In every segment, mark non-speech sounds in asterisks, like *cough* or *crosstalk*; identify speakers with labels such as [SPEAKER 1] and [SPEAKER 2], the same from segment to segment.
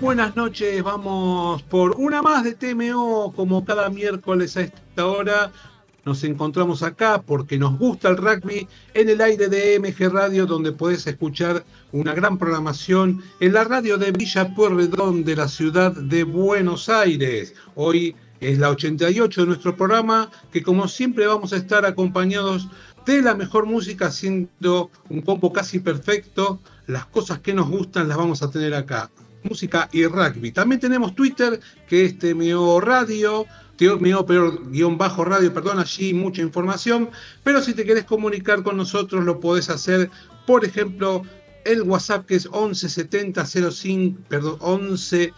[SPEAKER 1] Buenas noches. Vamos por una más de TMO, como cada miércoles a esta hora. Nos encontramos acá porque nos gusta el rugby en el aire de MG Radio, donde podés escuchar una gran programación en la radio de Villa Pueyrredón de la ciudad de Buenos Aires. Hoy es la 88 de nuestro programa, que como siempre vamos a estar acompañados de la mejor música, haciendo un combo casi perfecto. Las cosas que nos gustan las vamos a tener acá. Música y rugby. También tenemos Twitter, que es TMO Radio pero guion bajo radio, perdón, allí mucha información. Pero si te querés comunicar con nosotros, lo podés hacer, por ejemplo, el WhatsApp que es 11 70 05, perdón, 11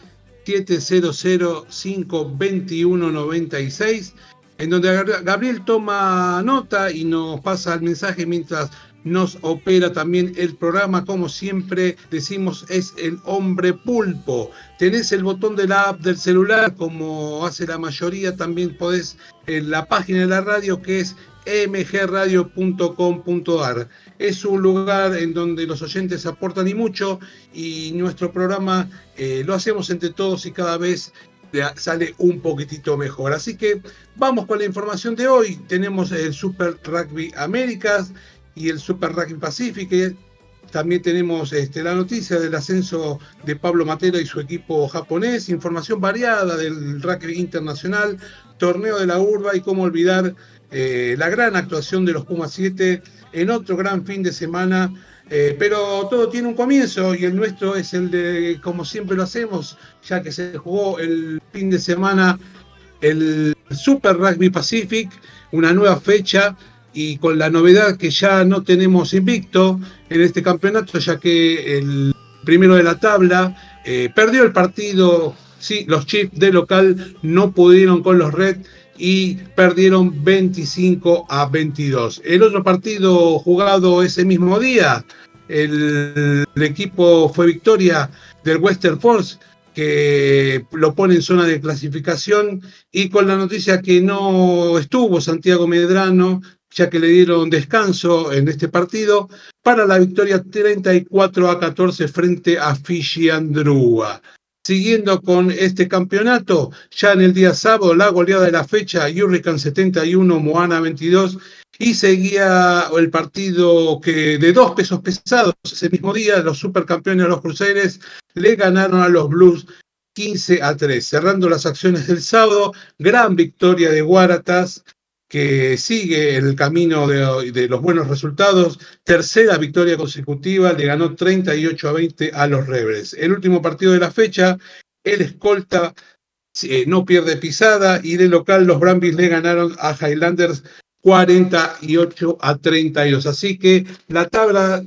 [SPEAKER 1] 700 5 21 96, en donde Gabriel toma nota y nos pasa el mensaje mientras nos opera también el programa, como siempre decimos, es el hombre pulpo. Tenés el botón de la app del celular, como hace la mayoría, también podés en la página de la radio que es mgradio.com.ar. Es un lugar en donde los oyentes aportan y mucho y nuestro programa eh, lo hacemos entre todos y cada vez sale un poquitito mejor. Así que vamos con la información de hoy. Tenemos el Super Rugby Américas, y el Super Rugby Pacific. También tenemos este, la noticia del ascenso de Pablo Matero y su equipo japonés, información variada del rugby internacional, torneo de la urba y cómo olvidar eh, la gran actuación de los Pumas 7 en otro gran fin de semana. Eh, pero todo tiene un comienzo y el nuestro es el de, como siempre lo hacemos, ya que se jugó el fin de semana el Super Rugby Pacific, una nueva fecha y con la novedad que ya no tenemos invicto en este campeonato, ya que el primero de la tabla eh, perdió el partido, sí, los Chiefs de local no pudieron con los Red y perdieron 25 a 22. El otro partido jugado ese mismo día, el equipo fue victoria del Western Force que lo pone en zona de clasificación y con la noticia que no estuvo Santiago Medrano, ya que le dieron descanso en este partido, para la victoria 34 a 14 frente a Fiji Andrúa. Siguiendo con este campeonato, ya en el día sábado, la goleada de la fecha, Hurricane 71, Moana 22, y seguía el partido que de dos pesos pesados, ese mismo día, los supercampeones de los Cruceres le ganaron a los Blues 15 a 3. Cerrando las acciones del sábado, gran victoria de Guaratas que sigue el camino de, los buenos resultados. Tercera victoria consecutiva, le ganó 38 a 20 a los Rebels. El último partido de la fecha, el escolta eh, no pierde pisada y de local los Brambis le ganaron a Highlanders 48 a 32. Así que la tabla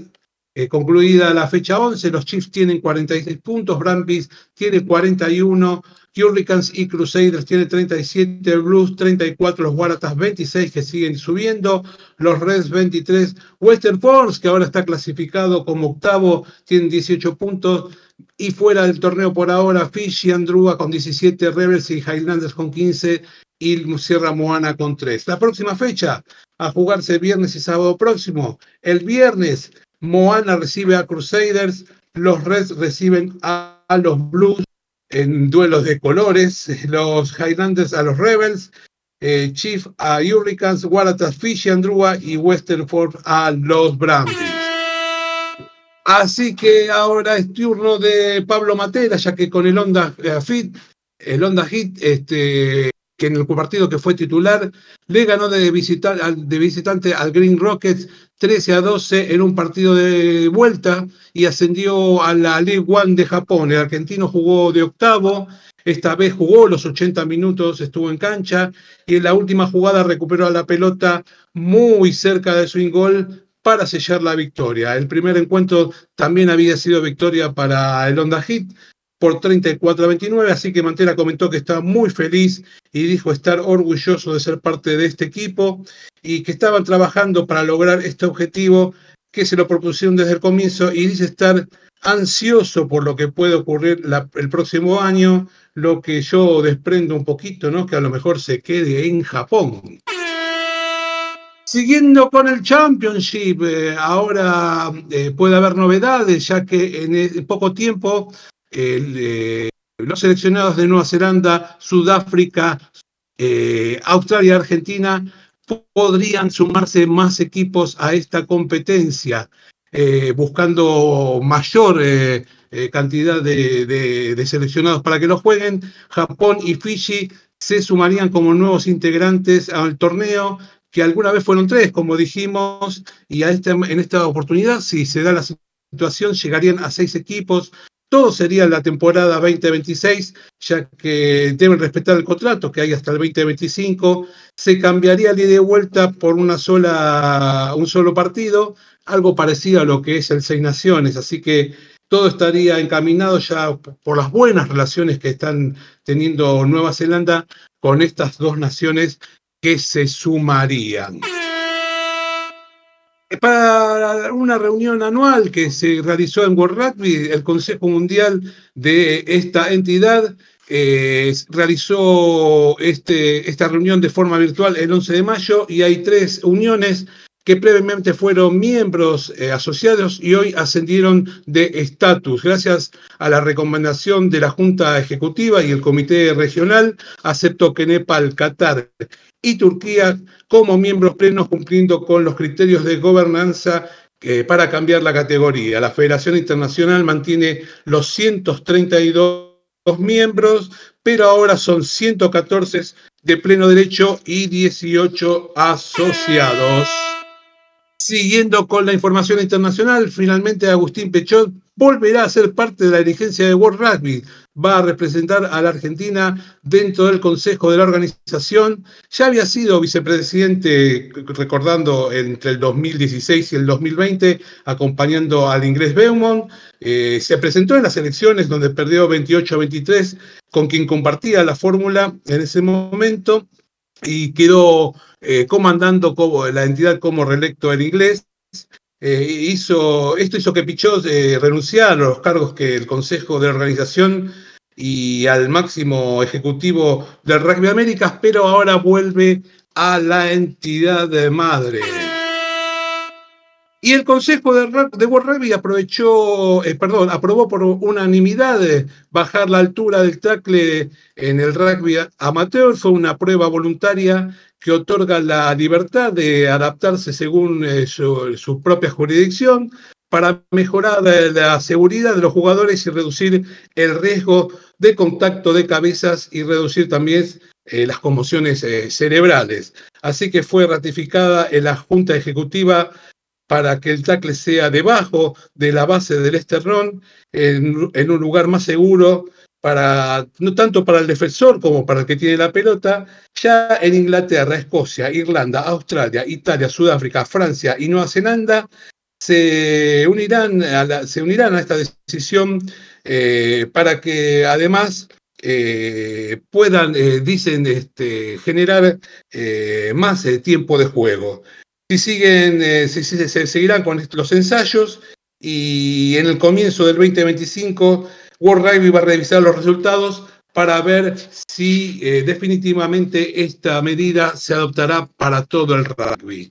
[SPEAKER 1] eh, concluida la fecha 11, los Chiefs tienen 46 puntos, Brambis tiene 41, Hurricanes y Crusaders tienen 37, Blues 34, los Waratahs 26 que siguen subiendo, los Reds 23, Western Force que ahora está clasificado como octavo tienen 18 puntos y fuera del torneo por ahora Fiji, Andrúa con 17, Rebels y Highlanders con 15 y Sierra Moana con 3. La próxima fecha a jugarse viernes y sábado próximo. El viernes Moana recibe a Crusaders, los Reds reciben a, los Blues en duelos de colores, *laughs* los Highlanders a los Rebels, eh, Chief a Hurricanes, Waratahs, Fish Andrua y Western Ford a los Brownies. Así que ahora es turno de Pablo Matera, ya que con el Honda Fit, el Honda Hit, este, que en el partido que fue titular le ganó de, de visitante al Green Rockets 13 a 12 en un partido de vuelta y ascendió a la League One de Japón. El argentino jugó de octavo, esta vez jugó los 80 minutos, estuvo en cancha y en la última jugada recuperó la pelota muy cerca de su gol para sellar la victoria. El primer encuentro también había sido victoria para el Honda Hit, por 34 a 29, así que Mantera comentó que está muy feliz y dijo estar orgulloso de ser parte de este equipo y que estaban trabajando para lograr este objetivo que se lo propusieron desde el comienzo y dice estar ansioso por lo que puede ocurrir el próximo año, lo que yo desprendo un poquito, ¿no? Que a lo mejor se quede en Japón. Siguiendo con el Championship, eh, ahora eh, puede haber novedades, ya que en poco tiempo los seleccionados de Nueva Zelanda, Sudáfrica, Australia y Argentina podrían sumarse más equipos a esta competencia, buscando mayor cantidad de, seleccionados para que los jueguen. Japón y Fiji se sumarían como nuevos integrantes al torneo, que alguna vez fueron tres, como dijimos, y este, en esta oportunidad, si se da la situación, llegarían a seis equipos. Todo sería la temporada 2026, ya que deben respetar el contrato que hay hasta el 2025. Se cambiaría el ida de vuelta por una sola, un solo partido, algo parecido a lo que es el Seis Naciones. Así que todo estaría encaminado ya por las buenas relaciones que están teniendo Nueva Zelanda con estas dos naciones que se sumarían. Para una reunión anual que se realizó en World Rugby, el Consejo Mundial de esta entidad eh, realizó este, esta reunión de forma virtual el 11 de mayo y hay tres uniones que previamente fueron miembros eh, asociados y hoy ascendieron de estatus. Gracias a la recomendación de la Junta Ejecutiva y el Comité Regional, aceptó que Nepal, Qatar y Turquía como miembros plenos cumpliendo con los criterios de gobernanza eh, para cambiar la categoría. La Federación Internacional mantiene los 132 miembros, pero ahora son 114 de pleno derecho y 18 asociados. Siguiendo con la información internacional, finalmente Agustín Pechot volverá a ser parte de la dirigencia de World Rugby. Va a representar a la Argentina dentro del Consejo de la organización. Ya había sido vicepresidente, recordando, entre el 2016 y el 2020, acompañando al inglés Beaumont. Eh, se presentó en las elecciones donde perdió 28 a 23, con quien compartía la fórmula en ese momento y quedó eh, comandando como, la entidad como reelecto en inglés. Eh, hizo, esto hizo que Pichot eh, renunciara a los cargos que el Consejo de Organización y al máximo ejecutivo del Rugby Américas, pero ahora vuelve a la entidad de madre. Y el Consejo de, World Rugby aprovechó, eh, perdón, aprobó por unanimidad bajar la altura del tackle en el rugby amateur. Fue una prueba voluntaria que otorga la libertad de adaptarse según eh, su, propia jurisdicción para mejorar la seguridad de los jugadores y reducir el riesgo de contacto de cabezas y reducir también eh, las conmociones cerebrales. Así que fue ratificada en la Junta Ejecutiva para que el tackle sea debajo de la base del esternón, en, un lugar más seguro, para, no tanto para el defensor como para el que tiene la pelota, ya en Inglaterra, Escocia, Irlanda, Australia, Italia, Sudáfrica, Francia y Nueva Zelanda se unirán a, se unirán a esta decisión eh, para que además eh, puedan, eh, dicen, este, generar más tiempo de juego si siguen, eh, se seguirán con los ensayos y en el comienzo del 2025 World Rugby va a revisar los resultados para ver si eh, definitivamente esta medida se adoptará para todo el rugby.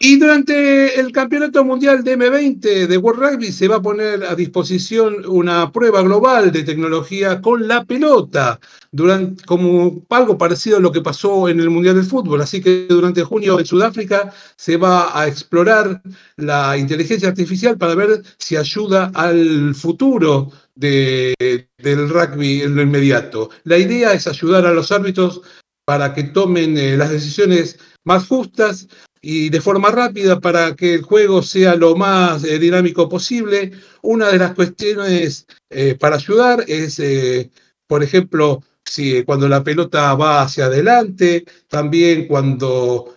[SPEAKER 1] Y durante el Campeonato Mundial de M20 de World Rugby se va a poner a disposición una prueba global de tecnología con la pelota, durante, como algo parecido a lo que pasó en el Mundial de Fútbol. Así que durante junio en Sudáfrica se va a explorar la inteligencia artificial para ver si ayuda al futuro del rugby en lo inmediato. La idea es ayudar a los árbitros para que tomen eh, las decisiones más justas y de forma rápida para que el juego sea lo más eh, dinámico posible. Una de las cuestiones eh, para ayudar es, eh, por ejemplo, si cuando la pelota va hacia adelante, también cuando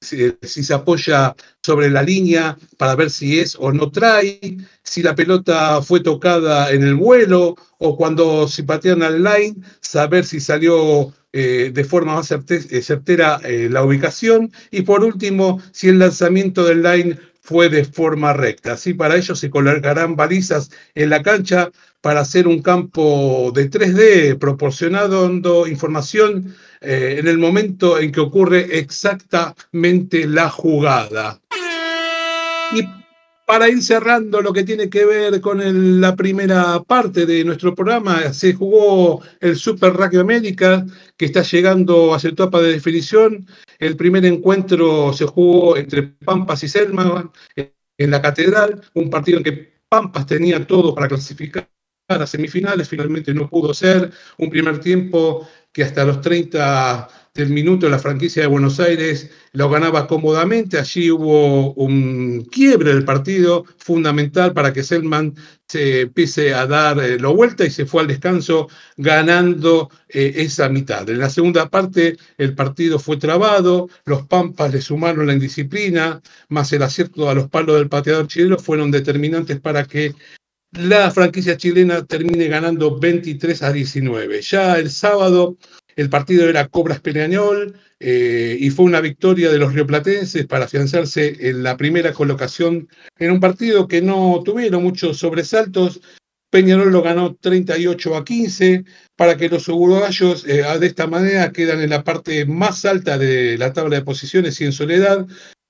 [SPEAKER 1] si, se apoya sobre la línea para ver si es o no trae, si la pelota fue tocada en el vuelo o cuando se patean al line, saber si salió eh, de forma más eh, certera eh, la ubicación. Y por último, si el lanzamiento del line fue de forma recta. Así para ello se colocarán balizas en la cancha para hacer un campo de 3D proporcionando información en el momento en que ocurre exactamente la jugada. Y para ir cerrando lo que tiene que ver con la primera parte de nuestro programa, se jugó el Super Rugby América, que está llegando a su etapa de definición. El primer encuentro se jugó entre Pampas y Selma en la Catedral, un partido en que Pampas tenía todo para clasificar a semifinales, finalmente no pudo ser. Un primer tiempo que hasta los 30 del minuto la franquicia de Buenos Aires lo ganaba cómodamente. Allí hubo un quiebre del partido fundamental para que Selman se empiece a dar eh, la vuelta y se fue al descanso ganando eh, esa mitad. En la segunda parte el partido fue trabado, los Pampas le sumaron la indisciplina, más el acierto a los palos del pateador chileno fueron determinantes para que la franquicia chilena termine ganando 23 a 19. Ya el sábado el partido era Cobras Peñarol eh, y fue una victoria de los rioplatenses para afianzarse en la primera colocación en un partido que no tuvieron muchos sobresaltos. Peñarol lo ganó 38 a 15 para que los uruguayos eh, de esta manera quedan en la parte más alta de la tabla de posiciones y en soledad,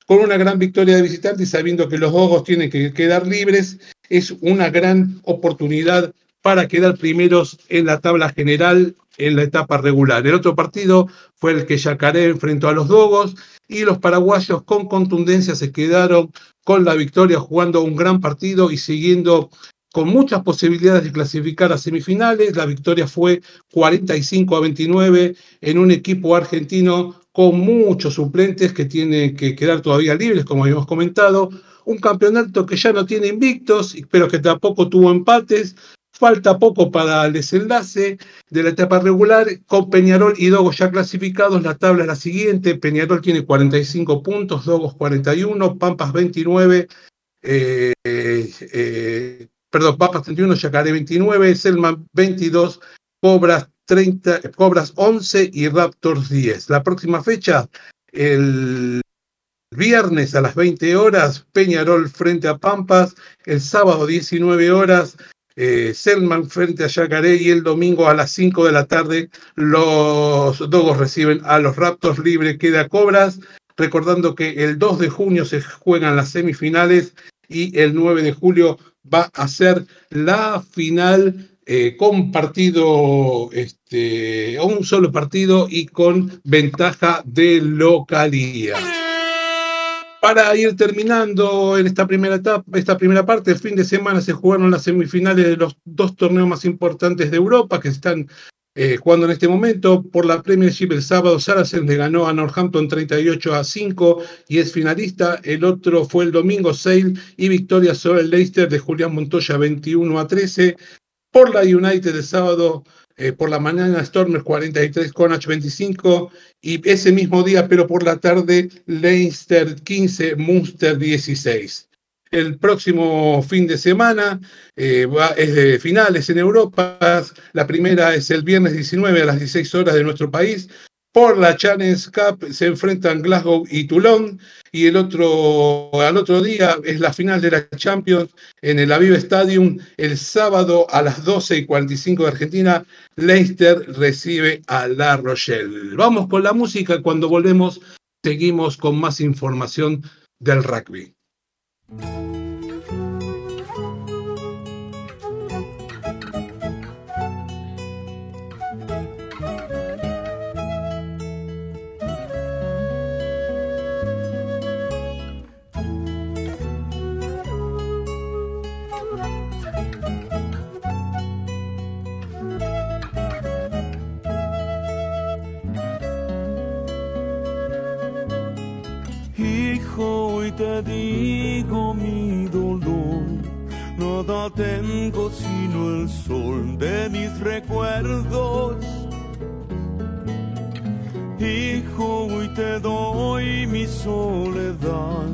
[SPEAKER 1] con una gran victoria de visitantes sabiendo que los Gogos tienen que quedar libres, es una gran oportunidad para quedar primeros en la tabla general en la etapa regular. El otro partido fue el que Yacaré enfrentó a los Dogos y los paraguayos con contundencia se quedaron con la victoria jugando un gran partido y siguiendo con muchas posibilidades de clasificar a semifinales. La victoria fue 45 a 29 en un equipo argentino con muchos suplentes que tienen que quedar todavía libres, como habíamos comentado. Un campeonato que ya no tiene invictos, pero que tampoco tuvo empates, Falta poco para el desenlace de la etapa regular, con Peñarol y Dogos ya clasificados. La tabla es la siguiente: Peñarol tiene 45 puntos, Dogos 41, Pampas 29, eh, eh, perdón, Pampas 31, Yacaré 29, Selman 22, Cobras 30, Cobras 11 y Raptors 10. La próxima fecha, el viernes a las 20 horas, Peñarol frente a Pampas, el sábado 19 horas, eh, Selman frente a Yacaré y el domingo a las 5 de la tarde los Dogos reciben a los Raptors libre, queda Cobras, recordando que el 2 de junio se juegan las semifinales y el 9 de julio va a ser la final eh, con partido, este, un solo partido y con ventaja de localía. Para ir terminando en esta primera etapa, esta primera parte, el fin de semana se jugaron las semifinales de los dos torneos más importantes de Europa que están eh, jugando en este momento. Por la Premiership el sábado Saracens le ganó a Northampton 38 a 5 y es finalista. El otro fue el domingo Sale y victoria sobre el Leicester de Julián Montoya 21 a 13. Por la United el sábado eh, por la mañana Stormer 43, Conach 25 y ese mismo día, pero por la tarde, Leinster 15, Munster 16. El próximo fin de semana eh, es de finales en Europa. La primera es el viernes 19 a las 16 horas de nuestro país. Por la Challenge Cup se enfrentan Glasgow y Toulon y el otro, al otro día es la final de la Champions en el Aviv Stadium el sábado a las 12 y 45 de Argentina. Leicester recibe a La Rochelle. Vamos con la música. Cuando volvemos seguimos con más información del rugby.
[SPEAKER 2] Sino el sol de mis recuerdos. Hijo, hoy te doy mi soledad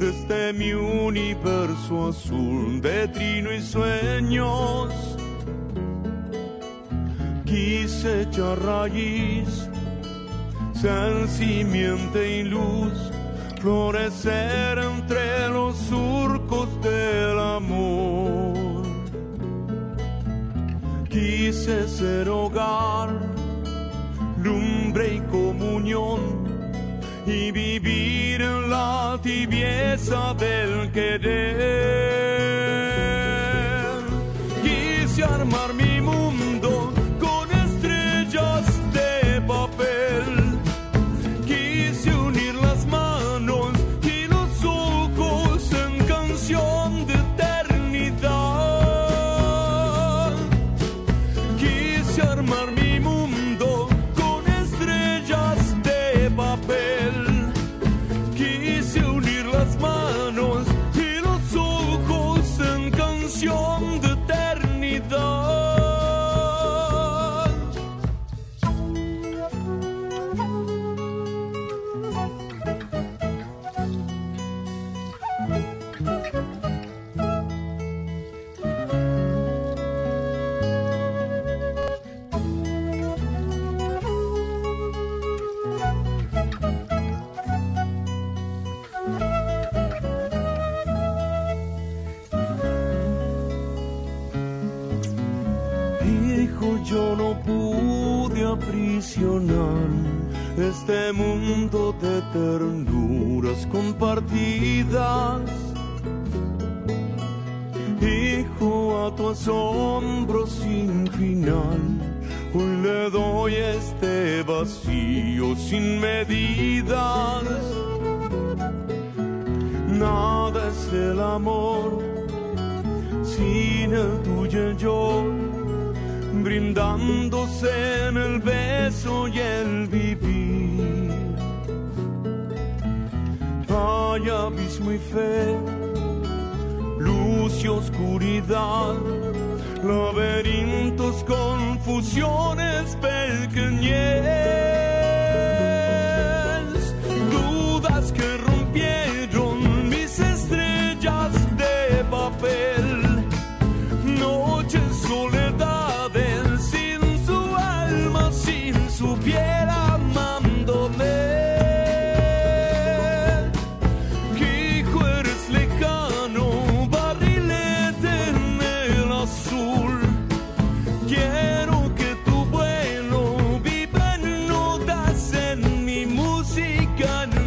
[SPEAKER 2] desde mi universo azul de trino y sueños. Quise echar raíz, ser simiente y luz florecer entre los surcos del amor. Quise ser hogar, lumbre y comunión y vivir en la tibieza del querer. Quise armar mi Nada es el amor sin el tuyo yo brindándose en el beso y el vivir. Hay abismo y fe, luz y oscuridad, laberintos, confusiones, pequeñez,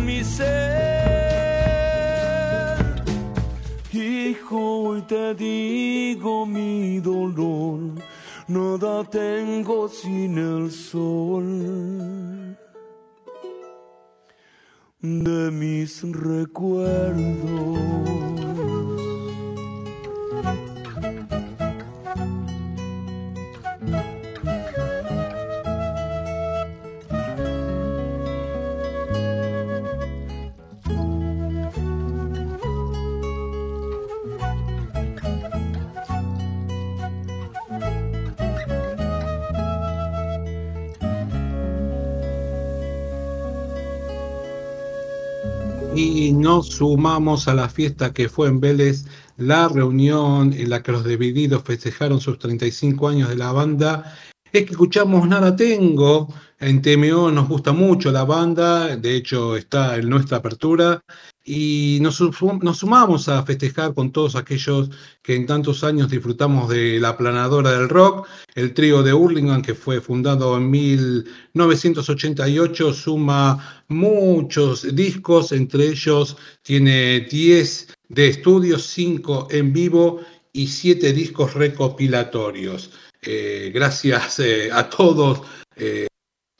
[SPEAKER 2] mi ser. Hijo, hoy te digo mi dolor, nada tengo sin el sol de mis recuerdos.
[SPEAKER 1] Y nos sumamos a la fiesta que fue en Vélez, la reunión en la que los divididos festejaron sus 35 años de la banda. Es que escuchamos Nada Tengo, en TMO nos gusta mucho la banda, de hecho está en nuestra apertura, y nos, nos sumamos a festejar con todos aquellos que en tantos años disfrutamos de la planadora del rock, el trío de Hurlingham que fue fundado en 1988, suma muchos discos, entre ellos tiene 10 de estudio, 5 en vivo y 7 discos recopilatorios. Eh, gracias eh, a todos eh,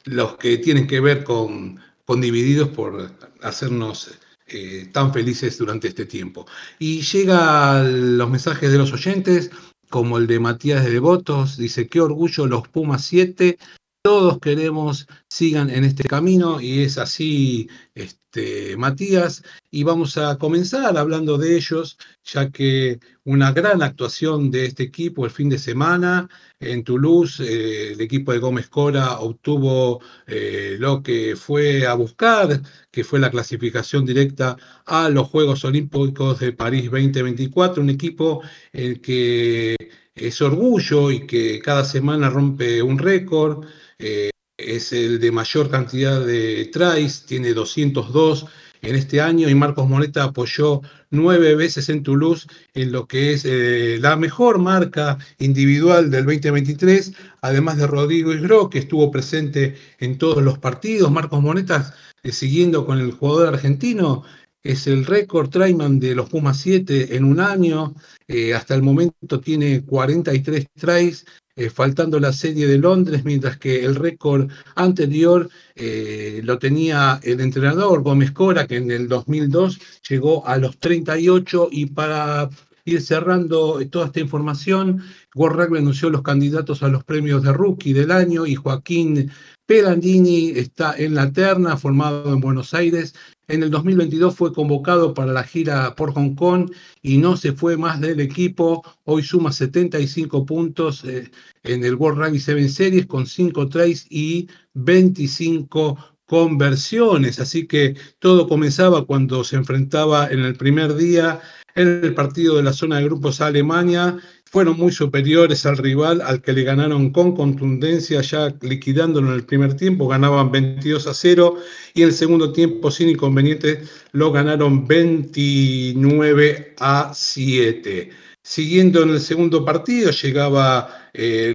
[SPEAKER 1] los que tienen que ver con, con Divididos por hacernos eh, tan felices durante este tiempo. Y llegan los mensajes de los oyentes, como el de Matías de Devotos, dice, qué orgullo los Pumas 7, todos queremos sigan en este camino y es así, este, Matías, y vamos a comenzar hablando de ellos, ya que una gran actuación de este equipo el fin de semana en Toulouse, eh, el equipo de Gómez Cora obtuvo eh, lo que fue a buscar, que fue la clasificación directa a los Juegos Olímpicos de París 2024, un equipo el que es orgullo y que cada semana rompe un récord. Eh, es el de mayor cantidad de tries, tiene 202 en este año y Marcos Moneta apoyó nueve veces en Toulouse en lo que es eh, la mejor marca individual del 2023, además de Rodrigo Isgro, que estuvo presente en todos los partidos. Marcos Moneta, eh, siguiendo con el jugador argentino, es el récord Traiman de los Pumas 7 en un año. Eh, hasta el momento tiene 43 tries, eh, faltando la serie de Londres, mientras que el récord anterior eh, lo tenía el entrenador Gómez Cora, que en el 2002 llegó a los 38 y para ir cerrando toda esta información, World Rugby anunció los candidatos a los premios de rookie del año y Joaquín Pelandini está en la terna, formado en Buenos Aires. En el 2022 fue convocado para la gira por Hong Kong y no se fue más del equipo. Hoy suma 75 puntos eh, en el World Rugby 7 Series con 5 trades y 25 conversiones. Así que todo comenzaba cuando se enfrentaba en el primer día en el partido de la zona de grupos Alemania fueron muy superiores al rival, al que le ganaron con contundencia, ya liquidándolo en el primer tiempo, ganaban 22 a 0 y en el segundo tiempo, sin inconvenientes, lo ganaron 29 a 7. Siguiendo en el segundo partido, llegaba eh,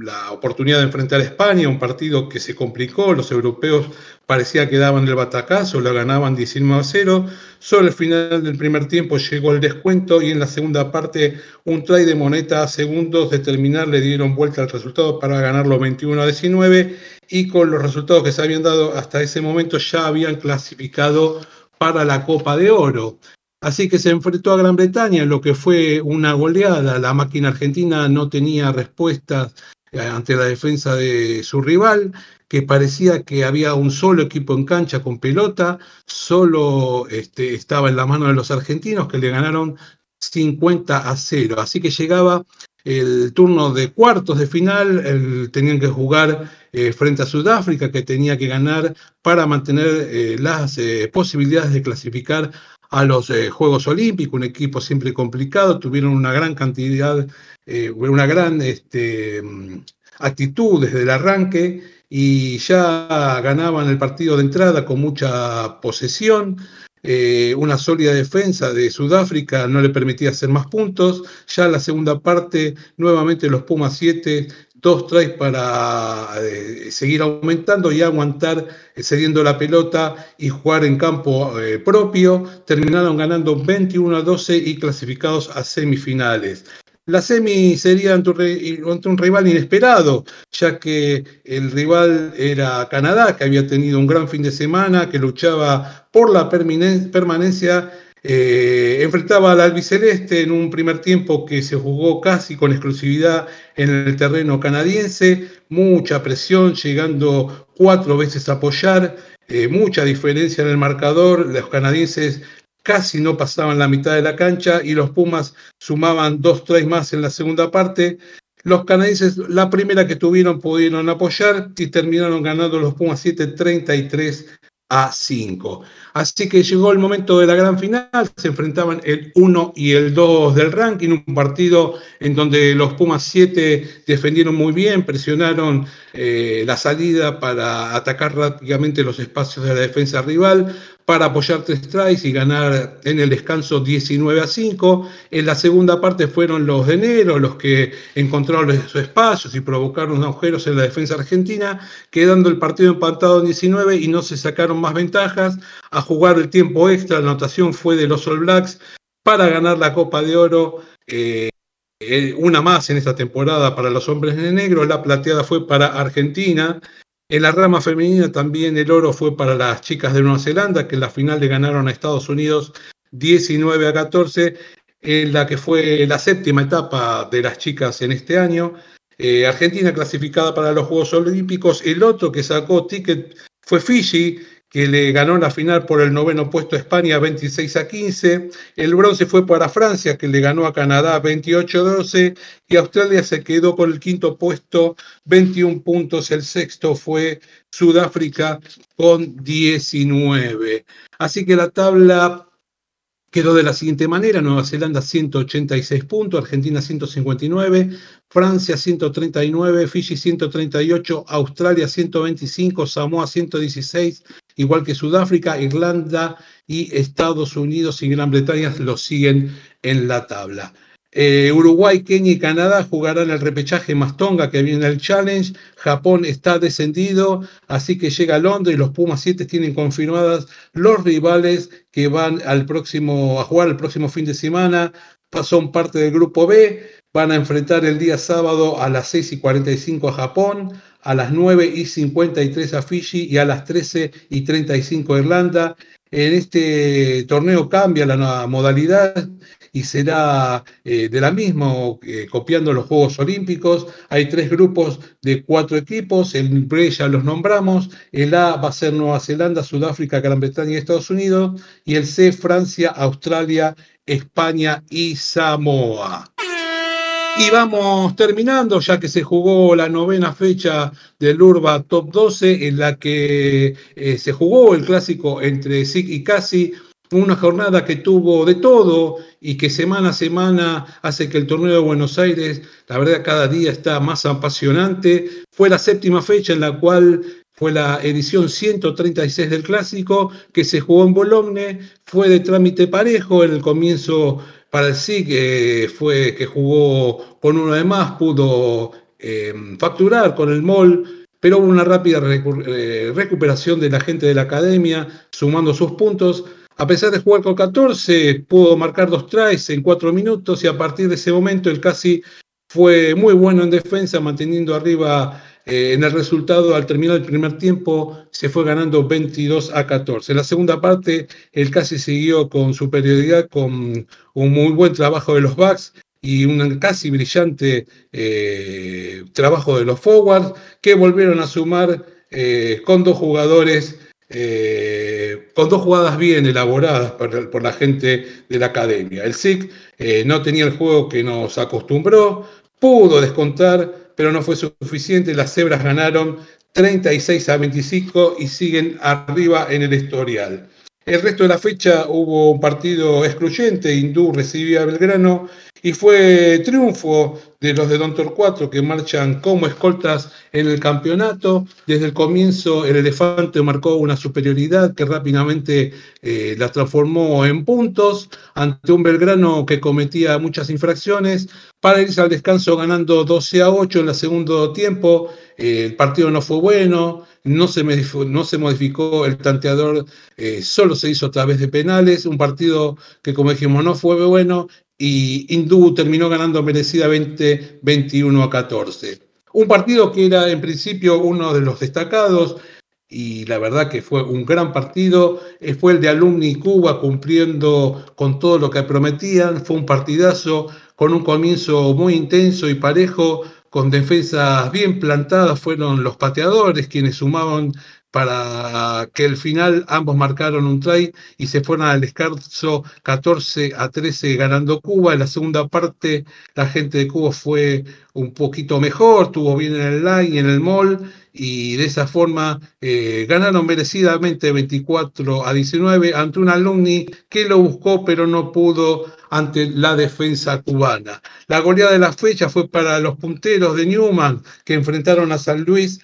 [SPEAKER 1] la oportunidad de enfrentar a España, un partido que se complicó, los europeos parecía que daban el batacazo, lo ganaban 19 a 0. Sobre el final del primer tiempo llegó el descuento y en la segunda parte un try de moneta a segundos de terminar le dieron vuelta al resultado para ganarlo 21 a 19 y con los resultados que se habían dado hasta ese momento ya habían clasificado para la Copa de Oro. Así que se enfrentó a Gran Bretaña, lo que fue una goleada. La máquina argentina no tenía respuestas eh, ante la defensa de su rival, que parecía que había un solo equipo en cancha con pelota, solo este, estaba en la mano de los argentinos que le ganaron 50 a 0. Así que llegaba el turno de cuartos de final, tenían que jugar eh, frente a Sudáfrica, que tenía que ganar para mantener eh, las posibilidades de clasificar a los eh, Juegos Olímpicos, un equipo siempre complicado, tuvieron una gran cantidad, eh, una gran este, actitud desde el arranque y ya ganaban el partido de entrada con mucha posesión. Eh, una sólida defensa de Sudáfrica no le permitía hacer más puntos. Ya en la segunda parte, nuevamente los Pumas 7 dos tries para eh, seguir aumentando y aguantar eh, cediendo la pelota y jugar en campo eh, propio. Terminaron ganando 21 a 12 y clasificados a semifinales. La semi sería ante un, rival inesperado, ya que el rival era Canadá, que había tenido un gran fin de semana, que luchaba por la permanencia eh, enfrentaba al albiceleste en un primer tiempo que se jugó casi con exclusividad en el terreno canadiense, mucha presión, llegando cuatro veces a apoyar, eh, mucha diferencia en el marcador, los canadienses casi no pasaban la mitad de la cancha y los Pumas sumaban dos, tres más en la segunda parte. Los canadienses, la primera que tuvieron, pudieron apoyar y terminaron ganando los Pumas 7-33 a 5. Así que llegó el momento de la gran final, se enfrentaban el 1 y el 2 del ranking, un partido en donde los Pumas 7 defendieron muy bien, presionaron eh, la salida para atacar rápidamente los espacios de la defensa rival, para apoyar tres tries y ganar en el descanso 19 a 5. En la segunda parte fueron los de enero los que encontraron esos espacios y provocaron agujeros en la defensa argentina, quedando el partido empatado en 19 y no se sacaron más ventajas. Jugar el tiempo extra, la anotación fue de los All Blacks para ganar la Copa de Oro. Eh, eh, una más en esta temporada para los hombres de negro, la plateada fue para Argentina, en la rama femenina también el oro fue para las chicas de Nueva Zelanda, que en la final le ganaron a Estados Unidos 19 a 14, en la que fue la séptima etapa de las chicas en este año. Eh, Argentina clasificada para los Juegos Olímpicos. El otro que sacó ticket fue Fiji, que le ganó la final por el noveno puesto a España 26 a 15. El bronce fue para Francia, que le ganó a Canadá 28 a 12. Y Australia se quedó con el quinto puesto, 21 puntos. El sexto fue Sudáfrica con 19. Así que la tabla quedó de la siguiente manera, Nueva Zelanda 186 puntos, Argentina 159, Francia 139, Fiji 138, Australia 125, Samoa 116, igual que Sudáfrica, Irlanda y Estados Unidos y Gran Bretaña lo siguen en la tabla. Eh, Uruguay, Kenia y Canadá jugarán el repechaje más Tonga que viene el Challenge. Japón está descendido, así que llega a Londres y los Pumas 7 tienen confirmadas los rivales que van al próximo, a jugar el próximo fin de semana. Son parte del grupo B. Van a enfrentar el día sábado a las 6 y 45 a Japón, a las 9 y 53 a Fiji y a las 13 y 35 a Irlanda. En este torneo cambia la modalidad y será eh, de la misma, eh, copiando los Juegos Olímpicos. Hay tres grupos de cuatro equipos, el B ya los nombramos, el A va a ser Nueva Zelanda, Sudáfrica, Gran Bretaña y Estados Unidos, y el C Francia, Australia, España y Samoa. Y vamos terminando, ya que se jugó la novena fecha del Urba Top 12, en la que eh, se jugó el clásico entre SIC y Casi, una jornada que tuvo de todo y que semana a semana hace que el torneo de Buenos Aires, la verdad, cada día está más apasionante. Fue la séptima fecha en la cual fue la edición 136 del clásico que se jugó en Bologne, fue de trámite parejo en el comienzo para el SIC, que fue que jugó con uno de más, pudo eh, facturar con el MOL pero hubo una rápida eh, recuperación de la gente de la academia, sumando sus puntos. A pesar de jugar con 14, pudo marcar dos tries en cuatro minutos y a partir de ese momento el casi fue muy bueno en defensa, manteniendo arriba eh, en el resultado al terminar el primer tiempo, se fue ganando 22 a 14. En la segunda parte, el casi siguió con superioridad, con un muy buen trabajo de los backs y un casi brillante eh, trabajo de los forwards, que volvieron a sumar eh, con dos jugadores con dos jugadas bien elaboradas por, la gente de la academia. El SIC no tenía el juego que nos acostumbró, pudo descontar, pero no fue suficiente. Las cebras ganaron 36 a 25 y siguen arriba en el historial. El resto de la fecha hubo un partido excluyente, Hindú recibía a Belgrano y fue triunfo de los de Don Torcuato que marchan como escoltas en el campeonato. Desde el comienzo el elefante marcó una superioridad que rápidamente eh, la transformó en puntos ante un Belgrano que cometía muchas infracciones para irse al descanso ganando 12 a 8 en el segundo tiempo. Eh, el partido no fue bueno, no se, no se modificó el tanteador, eh, solo se hizo a través de penales, un partido que como dijimos no fue bueno y Hindú terminó ganando merecidamente 21 a 14. Un partido que era en principio uno de los destacados y la verdad que fue un gran partido, eh, fue el de Alumni Cuba cumpliendo con todo lo que prometían, fue un partidazo con un comienzo muy intenso y parejo, con defensas bien plantadas, fueron los pateadores quienes sumaban para que al final ambos marcaron un try y se fueron al descanso 14 a 13 ganando Cuba. En la segunda parte la gente de Cuba fue un poquito mejor, tuvo bien en el line en el mall y de esa forma eh, ganaron merecidamente 24 a 19 ante un alumni que lo buscó pero no pudo ante la defensa cubana. La goleada de la fecha fue para los punteros de Newman que enfrentaron a San Luis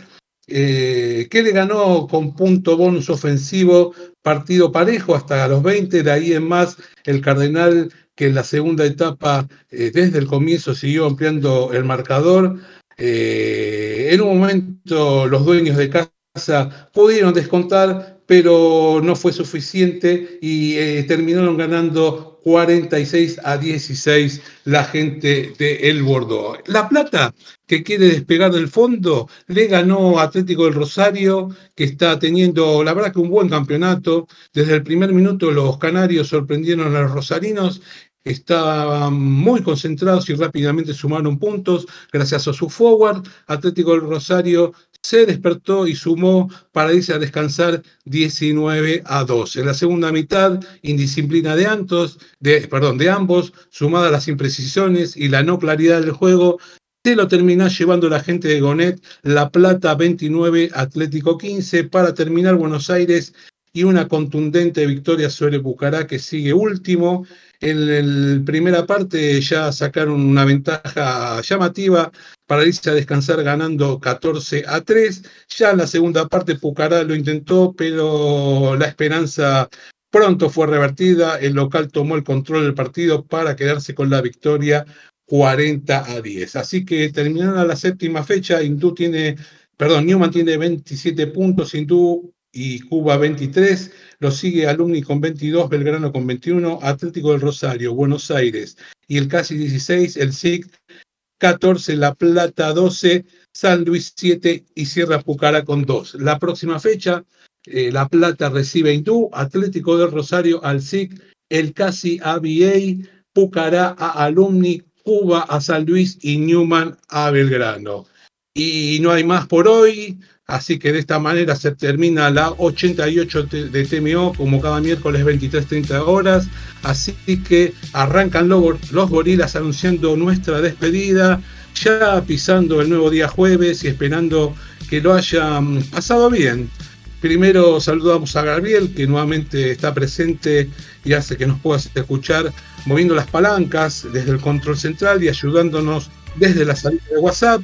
[SPEAKER 1] eh, que le ganó con punto bonus ofensivo, partido parejo hasta los 20, de ahí en más el Cardenal que en la segunda etapa eh, desde el comienzo siguió ampliando el marcador. Eh, en un momento los dueños de casa pudieron descontar, pero no fue suficiente y terminaron ganando 46 a 16 la gente de El Bordeaux. La Plata, que quiere despegar del fondo, le ganó Atlético del Rosario, que está teniendo, la verdad que un buen campeonato. Desde el primer minuto los canarios sorprendieron a los rosarinos estaban muy concentrados y rápidamente sumaron puntos gracias a su forward. Atlético del Rosario se despertó y sumó para irse a descansar 19 a 12. En la segunda mitad, indisciplina de, Antos, de, perdón, de ambos, sumada a las imprecisiones y la no claridad del juego, se lo termina llevando la gente de Gonet, La Plata 29, Atlético 15, para terminar Buenos Aires y una contundente victoria sobre Bucará que sigue último. En la primera parte ya sacaron una ventaja llamativa para irse a descansar ganando 14 a 3. Ya en la segunda parte Pucará lo intentó, pero la esperanza pronto fue revertida, el local tomó el control del partido para quedarse con la victoria 40 a 10. Así que terminada la séptima fecha, Hindú tiene, perdón, Newman tiene 27 puntos, Hindú y Cuba 23, lo sigue Alumni con 22, Belgrano con 21, Atlético del Rosario, Buenos Aires y el casi 16, el SIC 14, La Plata 12, San Luis 7 y Sierra Pucara con 2. La próxima fecha, eh, La Plata recibe Hindú, Atlético del Rosario al SIC, el casi ABA, Pucará a Alumni, Cuba a San Luis y Newman a Belgrano. Y no hay más por hoy. Así que de esta manera se termina la 88 de TMO, como cada miércoles 23.30 horas. Así que arrancan los, los gorilas anunciando nuestra despedida, ya pisando el nuevo día jueves y esperando que lo hayan pasado bien. Primero saludamos a Gabriel, que nuevamente está presente y hace que nos puedas escuchar moviendo las palancas desde el control central y ayudándonos desde la salida de WhatsApp.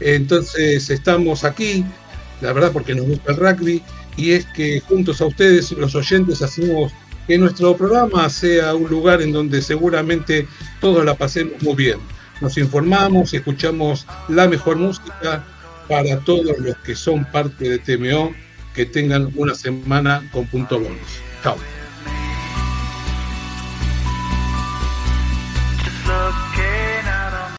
[SPEAKER 1] Entonces estamos aquí la verdad porque nos gusta el rugby, y es que juntos a ustedes, los oyentes, hacemos que nuestro programa sea un lugar en donde seguramente todos la pasemos muy bien. Nos informamos, escuchamos la mejor música para todos los que son parte de TMO, que tengan una semana con punto bonus. Chao.